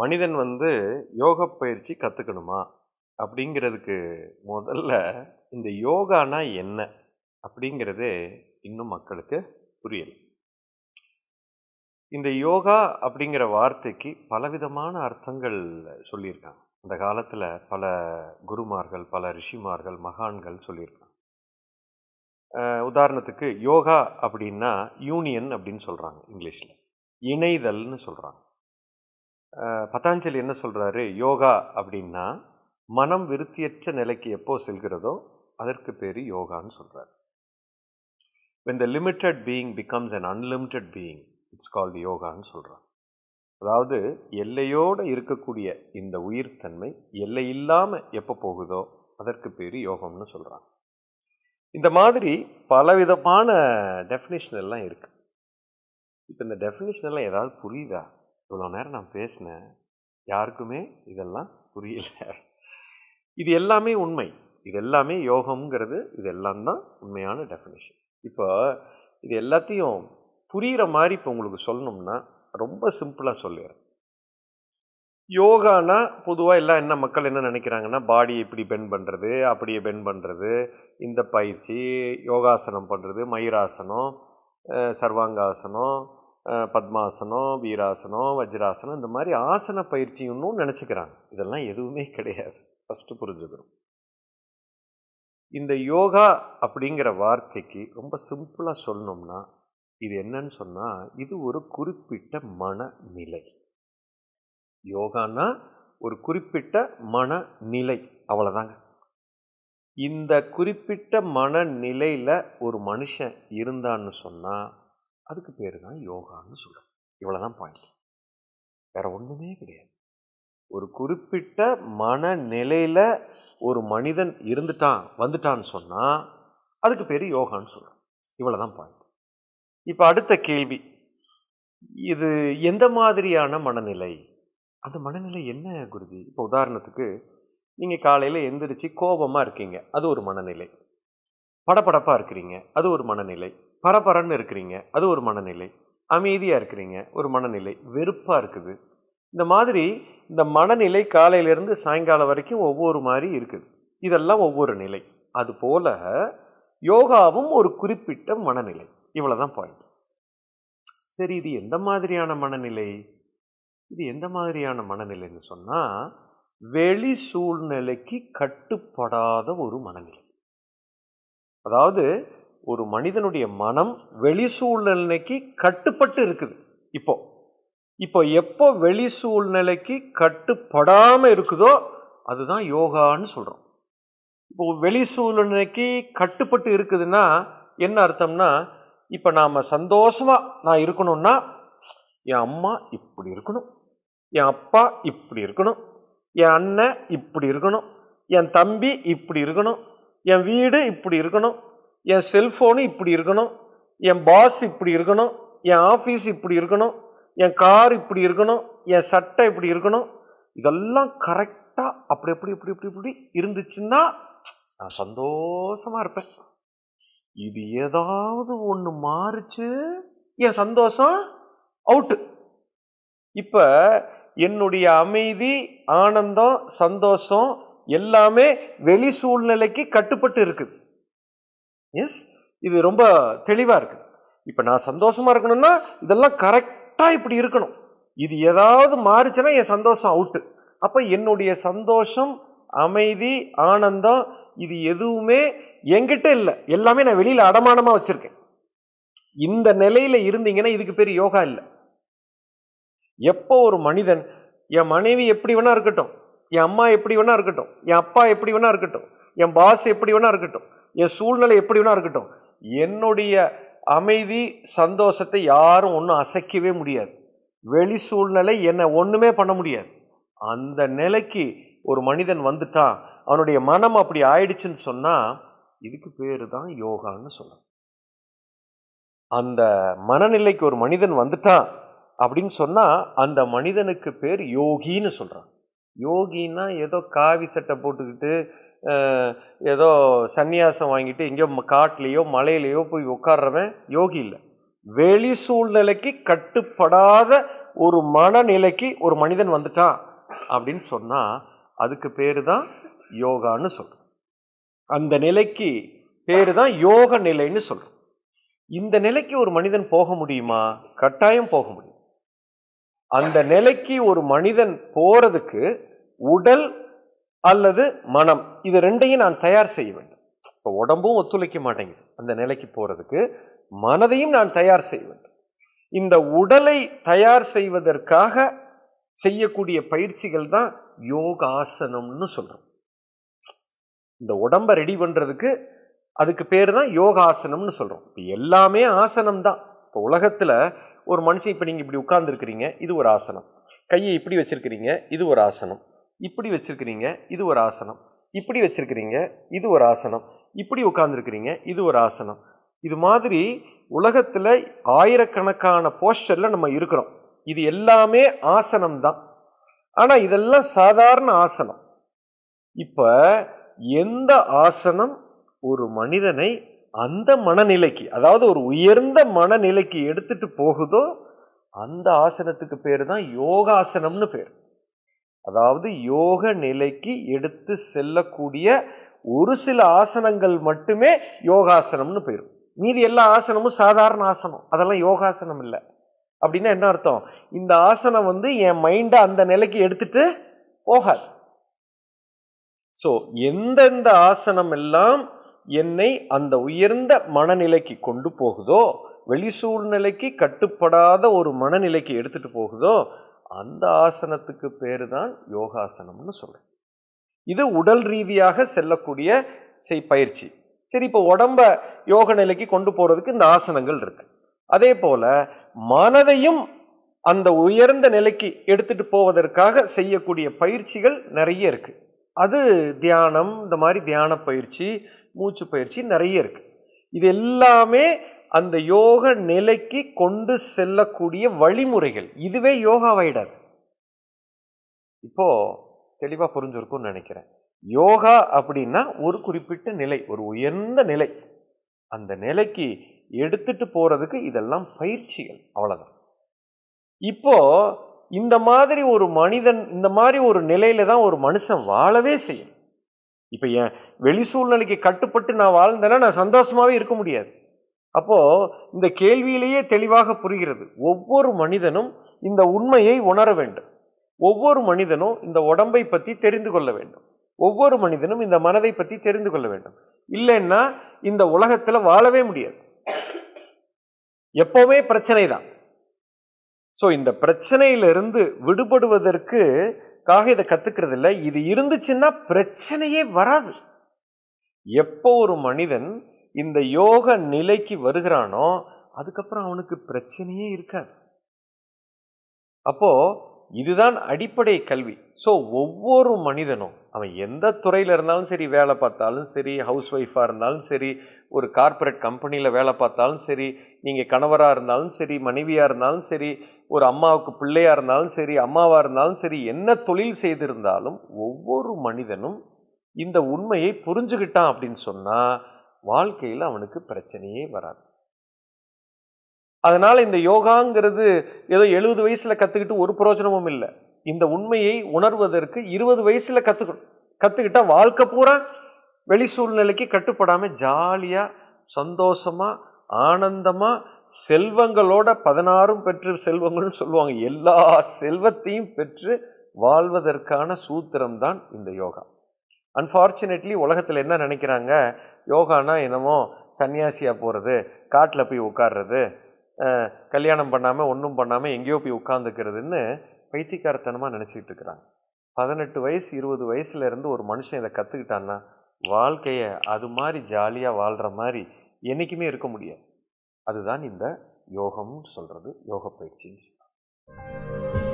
மனிதன் வந்து யோக பயிற்சி கற்றுக்கணுமா அப்படிங்கிறதுக்கு முதல்ல இந்த யோகானா என்ன? அப்படிங்கிறதே இன்னும் மக்களுக்கு புரியல. இந்த யோகா அப்படிங்கிற வார்த்தைக்கு பலவிதமான அர்த்தங்கள் சொல்லியிருக்காங்க. அந்த காலத்தில் பல குருமார்கள் பல ரிஷிமார்கள் மகான்கள் சொல்லியிருக்காங்க. உதாரணத்துக்கு யோகா அப்படின்னா யூனியன் அப்படின்னு சொல்கிறாங்க இங்கிலீஷில். இணைதல்னு சொல்கிறாங்க பதாஞ்சலி என்ன சொல்கிறாரு யோகா அப்படின்னா மனம் விருத்தியற்ற நிலைக்கு எப்போ செல்கிறதோ அதற்கு பேர் யோகான்னு சொல்கிறார் when the limited being becomes an unlimited being it's called யோகான்னு சொல்கிறான் அதாவது எல்லையோடு இருக்கக்கூடிய இந்த உயிர்த்தன்மை எல்லை இல்லாமல் எப்போ போகுதோ அதற்கு பேர் யோகம்னு சொல்கிறான் இந்த மாதிரி பலவிதமான டெஃபினேஷன் எல்லாம் இருக்குது இப்போ இந்த டெஃபினேஷன் எல்லாம் ஏதாவது புரியுதா? இவ்வளோ நேரம் நான் பேசினேன். யாருக்குமே இதெல்லாம் புரியல. இது எல்லாமே உண்மை. இது எல்லாமே யோகம்ங்கிறது இது எல்லாம் தான் உண்மையான டெஃபினேஷன் இப்போ இது எல்லாத்தையும் புரிகிற மாதிரி இப்போ உங்களுக்கு சொல்லணும்னா ரொம்ப சிம்பிளாக சொல்லிடுறேன். யோகானா பொதுவாக எல்லாம் என்ன மக்கள் என்ன நினைக்கிறாங்கன்னா பாடியை இப்படி பெண்ட் பண்ணுறது அப்படியே பெண்ட் பண்ணுறது இந்த பயிற்சி யோகாசனம் பண்ணுறது மயூராசனம் சர்வாங்காசனம் பத்மாசனம் வீராசனம் வஜ்ராசனம் இந்த மாதிரி ஆசன பயிற்சியும்னு நினச்சிக்கிறாங்க. இதெல்லாம் எதுவுமே கிடையாது. ஃபஸ்ட்டு புரிஞ்சுக்கிறோம் இந்த யோகா அப்படிங்கிற வார்த்தைக்கு ரொம்ப சிம்பிளாக சொல்லணும்னா இது என்னன்னு சொன்னால் இது ஒரு குறிப்பிட்ட மனநிலை. யோகான்னா ஒரு குறிப்பிட்ட மனநிலை. அவ்வளோதாங்க இந்த குறிப்பிட்ட மனநிலையில் ஒரு மனுஷன் இருந்தான்னு சொன்னால் அதுக்கு பேர் தான் யோகான்னு சொல்கிறோம் இவ்வளோதான் பாயிண்ட் வேற ஒன்றுமே கிடையாது. ஒரு குறிப்பிட்ட மனநிலையில் ஒரு மனிதன் இருந்துட்டான் வந்துட்டான்னு சொன்னால் அதுக்கு பேர் யோகான்னு சொல்கிறோம் இவ்வளோதான் பாயிண்ட் இப்போ அடுத்த கேள்வி. இது எந்த மாதிரியான மனநிலை? அந்த மனநிலை என்ன குருஜி? இப்போ உதாரணத்துக்கு நீங்கள் காலையில் எந்திரிச்சு கோபமாக இருக்கீங்க. அது ஒரு மனநிலை. படபடப்பாக இருக்கிறீங்க. அது ஒரு மனநிலை. பரபரன்னு இருக்கிறீங்க. அது ஒரு மனநிலை. அமைதியாக இருக்கிறீங்க. ஒரு மனநிலை. வெறுப்பாக இருக்குது. இந்த மாதிரி இந்த மனநிலை காலையிலேருந்து சாயங்காலம் வரைக்கும் ஒவ்வொரு மாதிரி இருக்குது. இதெல்லாம் ஒவ்வொரு நிலை. அதுபோல யோகாவும் ஒரு குறிப்பிட்ட மனநிலை. இவ்வளோதான் பாயிண்ட் சரி இது எந்த மாதிரியான மனநிலை? இது எந்த மாதிரியான மனநிலைன்னு சொன்னால் வெளி சூழ்நிலைக்கு கட்டுப்படாத ஒரு மனநிலை. அதாவது ஒரு மனிதனுடைய மனம் வெளி சூழ்நிலைக்கு கட்டுப்பட்டு இருக்குது. இப்போ இப்போ எப்போ வெளி சூழ்நிலைக்கு கட்டுப்படாம இருக்குதோ அதுதான் யோகான்னு சொல்கிறோம் இப்போ வெளி சூழ்நிலைக்கு கட்டுப்பட்டு இருக்குதுன்னா என்ன அர்த்தம்னா இப்போ நாம் சந்தோஷமாக நான் இருக்கணும்னா என் அம்மா இப்படி இருக்கணும். என் அப்பா இப்படி இருக்கணும். என் அண்ணன் இப்படி இருக்கணும். என் தம்பி இப்படி இருக்கணும். என் வீடு இப்படி இருக்கணும். என் செல்ஃபோனு இப்படி இருக்கணும் என் பாஸ் இப்படி இருக்கணும் என் ஆஃபீஸ் இப்படி இருக்கணும் என் கார் இப்படி இருக்கணும் என் சட்டை இப்படி இருக்கணும். இதெல்லாம் கரெக்டாக அப்படி எப்படி இப்படி இப்படி இப்படி இருந்துச்சுன்னா நான் சந்தோஷமாக இருப்பேன். இது ஏதாவது ஒன்று மாறுச்சு என் சந்தோஷம் அவுட்டு இப்போ என்னுடைய அமைதி ஆனந்தம் சந்தோஷம் எல்லாமே வெளி சூழ்நிலைக்கு கட்டுப்பட்டு இருக்குது எஸ் இது ரொம்ப தெளிவாக இருக்குது இப்போ நான் சந்தோஷமாக இருக்கணும்னா இதெல்லாம் கரெக்டாக இப்படி இருக்கணும். இது ஏதாவது மாறிச்சுன்னா என் சந்தோஷம் அவுட்டு அப்போ என்னுடைய சந்தோஷம் அமைதி ஆனந்தம் இது எதுவுமே என்கிட்ட இல்லை. எல்லாமே நான் வெளியில் அடமானமாக வச்சுருக்கேன். இந்த நிலையில் இருந்தீங்கன்னா இதுக்கு பேர் யோகா இல்லை. எப்போ ஒரு மனிதன் என் மனைவி எப்படி வேணா இருக்கட்டும் என் அம்மா எப்படி வேணா இருக்கட்டும் என் அப்பா எப்படி வேணா இருக்கட்டும் என் பாஸ் எப்படி வேணா இருக்கட்டும் என் சூழ்நிலை எப்படி வேணா இருக்கட்டும். என்னுடைய அமைதி சந்தோஷத்தை யாரும் ஒன்றும் அசைக்கவே முடியாது. வெளி சூழ்நிலை என்னை ஒன்றுமே பண்ண முடியாது. அந்த நிலைக்கு ஒரு மனிதன் வந்துட்டான். அவனுடைய மனம் அப்படி ஆயிடுச்சுன்னு சொன்னால் இதுக்கு பேர் தான் யோகான்னு சொல்லணும். அந்த மனநிலைக்கு ஒரு மனிதன் வந்துட்டான் அப்படின்னு சொன்னால் அந்த மனிதனுக்கு பேர் யோகின்னு சொல்கிறான் யோகின்னா ஏதோ காவி சட்டை போட்டுக்கிட்டு ஏதோ சந்நியாசம் வாங்கிட்டு எங்கேயோ காட்டிலேயோ மலையிலையோ போய் உட்காடுறவன் யோகி இல்லை. வெளி சூழ்நிலைக்கு கட்டுப்படாத ஒரு மனநிலைக்கு ஒரு மனிதன் வந்துட்டான் அப்படின்னு சொன்னால் அதுக்கு பேர் தான் யோகான்னு சொல்கிறோம் அந்த நிலைக்கு பேர் தான் யோக நிலைன்னு சொல்கிறோம் இந்த நிலைக்கு ஒரு மனிதன் போக முடியுமா? கட்டாயம் போக முடியும். அந்த நிலைக்கு ஒரு மனிதன் போகிறதுக்கு உடல் அல்லது மனம். இது ரெண்டையும் நான் தயார் செய்ய வேண்டும். இப்போ உடம்பும் ஒத்துழைக்க மாட்டேங்குது. அந்த நிலைக்கு போகிறதுக்கு மனதையும் நான் தயார் செய்ய வேண்டும். இந்த உடலை தயார் செய்வதற்காக செய்யக்கூடிய பயிற்சிகள் தான் யோகாசனம்னு சொல்கிறோம் இந்த உடம்பை ரெடி பண்ணுறதுக்கு அதுக்கு பேர் தான் யோகாசனம்னு சொல்கிறோம் இப்போ எல்லாமே ஆசனம் தான். இப்போ உலகத்தில் ஒரு மனுஷன் இப்போ நீங்கள் இப்படி உட்கார்ந்துருக்கிறீங்க இது ஒரு ஆசனம். கையை இப்படி வச்சுருக்கிறீங்க இது ஒரு ஆசனம். இப்படி வச்சுருக்கிறீங்க இது ஒரு ஆசனம். இப்படி வச்சுருக்கிறீங்க இது ஒரு ஆசனம். இப்படி உட்காந்துருக்கிறீங்க இது ஒரு ஆசனம். இது மாதிரி உலகத்தில் ஆயிரக்கணக்கான போஸ்டரில் நம்ம இருக்கிறோம். இது எல்லாமே ஆசனம் தான். ஆனால் இதெல்லாம் சாதாரண ஆசனம். இப்போ எந்த ஆசனம் ஒரு மனிதனை அந்த மனநிலைக்கு அதாவது ஒரு உயர்ந்த மனநிலைக்கு எடுத்துட்டு போகுதோ அந்த ஆசனத்துக்கு பேர் தான் யோகாசனம்னு பேர். அதாவது யோக நிலைக்கு எடுத்து செல்லக்கூடிய ஒரு சில ஆசனங்கள் மட்டுமே யோகாசனம்னு போயிடும் மீதி எல்லா ஆசனமும் சாதாரண ஆசனம். அதெல்லாம் யோகாசனம் இல்லை. அப்படின்னா என்ன அர்த்தம்? இந்த ஆசனம் வந்து என் மைண்டை அந்த நிலைக்கு எடுத்துட்டு போகாது. ஸோ எந்தெந்த ஆசனம் எல்லாம் என்னை அந்த உயர்ந்த மனநிலைக்கு கொண்டு போகுதோ வெளி சூழ்நிலைக்கு கட்டுப்படாத ஒரு மனநிலைக்கு எடுத்துட்டு போகுதோ அந்த ஆசனத்துக்கு பேர் தான் யோகாசனம்னு சொல்கிறேன் இது உடல் ரீதியாக செல்லக்கூடிய செய் பயிற்சி சரி இப்போ உடம்ப யோக நிலைக்கு கொண்டு போகிறதுக்கு இந்த ஆசனங்கள் இருக்கு. அதே போல மனதையும் அந்த உயர்ந்த நிலைக்கு எடுத்துட்டு போவதற்காக செய்யக்கூடிய பயிற்சிகள் நிறைய இருக்கு. அது தியானம் இந்த மாதிரி தியான பயிற்சி மூச்சு பயிற்சி நிறைய இருக்கு. இது எல்லாமே அந்த யோக நிலைக்கு கொண்டு செல்லக்கூடிய வழிமுறைகள். இதுவே யோகா வைடர். இப்போ தெளிவாக புரிஞ்சிருக்கும்னு நினைக்கிறேன். யோகா அப்படின்னா ஒரு குறிப்பிட்ட நிலை ஒரு உயர்ந்த நிலை. அந்த நிலைக்கு எடுத்துட்டு போறதுக்கு இதெல்லாம் பயிற்சிகள். அவ்வளவுதான். இப்போ இந்த மாதிரி ஒரு மனிதன் இந்த மாதிரி ஒரு நிலையில தான் ஒரு மனுஷன் வாழவே செய்யும். இப்போ என் வெளி சூழ்நிலைக்கு கட்டுப்பட்டு நான் வாழ்ந்தேன்னா நான் சந்தோஷமாவே இருக்க முடியாது. அப்போ இந்த கேள்வியிலேயே தெளிவாக புரிகிறது. ஒவ்வொரு மனிதனும் இந்த உண்மையை உணர வேண்டும். ஒவ்வொரு மனிதனும் இந்த உடம்பை பற்றி தெரிந்து கொள்ள வேண்டும். ஒவ்வொரு மனிதனும் இந்த மனதை பற்றி தெரிந்து கொள்ள வேண்டும். இல்லைன்னா இந்த உலகத்துல வாழவே முடியாது. எப்பவுமே பிரச்சனை தான். ஸோ இந்த பிரச்சனையிலிருந்து விடுபடுவதற்கு காக இதை கத்துக்கிறது இல்லை. இது இருந்துச்சுன்னா பிரச்சனையே வராது. எப்போ ஒரு மனிதன் இந்த யோக நிலைக்கு வருகிறானோ அதுக்கப்புறம் அவனுக்கு பிரச்சனையே இருக்காது. அப்போ இதுதான் அடிப்படை கல்வி. ஸோ ஒவ்வொரு மனிதனும் அவன் எந்த துறையில் இருந்தாலும் சரி வேலை பார்த்தாலும் சரி ஹவுஸ் ஒய்ஃபாக இருந்தாலும் சரி ஒரு கார்ப்பரேட் கம்பெனியில் வேலை பார்த்தாலும் சரி நீங்கள் கணவராக இருந்தாலும் சரி மனைவியாக இருந்தாலும் சரி ஒரு அம்மாவுக்கு பிள்ளையாக இருந்தாலும் சரி அம்மாவாக இருந்தாலும் சரி என்ன தொழில் செய்திருந்தாலும் ஒவ்வொரு மனிதனும் இந்த உண்மையை புரிஞ்சுக்கிட்டான் அப்படின்னு சொன்னால் வாழ்க்கையில் அவனுக்கு பிரச்சனையே வராது. அதனால இந்த யோகாங்கிறது ஏதோ எழுபது வயசுல கத்துக்கிட்டு ஒரு பிரயோஜனமும் இல்லை. இந்த உண்மையை உணர்வதற்கு இருபது வயசுல கத்துக்கணும். கத்துக்கிட்டா வாழ்க்கை பூரா வெளி சூழ்நிலைக்கு கட்டுப்படாம ஜாலியா சந்தோஷமா ஆனந்தமா செல்வங்களோட பதினாறும் பெற்று செல்வங்கள்னு சொல்லுவாங்க. எல்லா செல்வத்தையும் பெற்று வாழ்வதற்கான சூத்திரம் தான் இந்த யோகா. அன்ஃபார்ச்சுனேட்லி உலகத்தில் என்ன நினைக்கிறாங்க? யோகானா என்னமோ சன்னியாசியாக போகிறது காட்டில் போய் உட்கார்றது கல்யாணம் பண்ணாமல் ஒன்றும் பண்ணாமல் எங்கேயோ போய் உட்காந்துக்கிறதுன்னு பைத்தியக்காரத்தனமாக நினச்சிக்கிட்டு இருக்கிறாங்க. பதினெட்டு வயசு இருபது வயசுலேருந்து ஒரு மனுஷன் இதை கற்றுக்கிட்டான்னா வாழ்க்கையை அது மாதிரி ஜாலியாக வாழ்கிற மாதிரி என்றைக்குமே இருக்க முடியாது. அதுதான் இந்த யோகம்னு சொல்கிறது யோக பயிற்சின்னு சொல்றாங்க.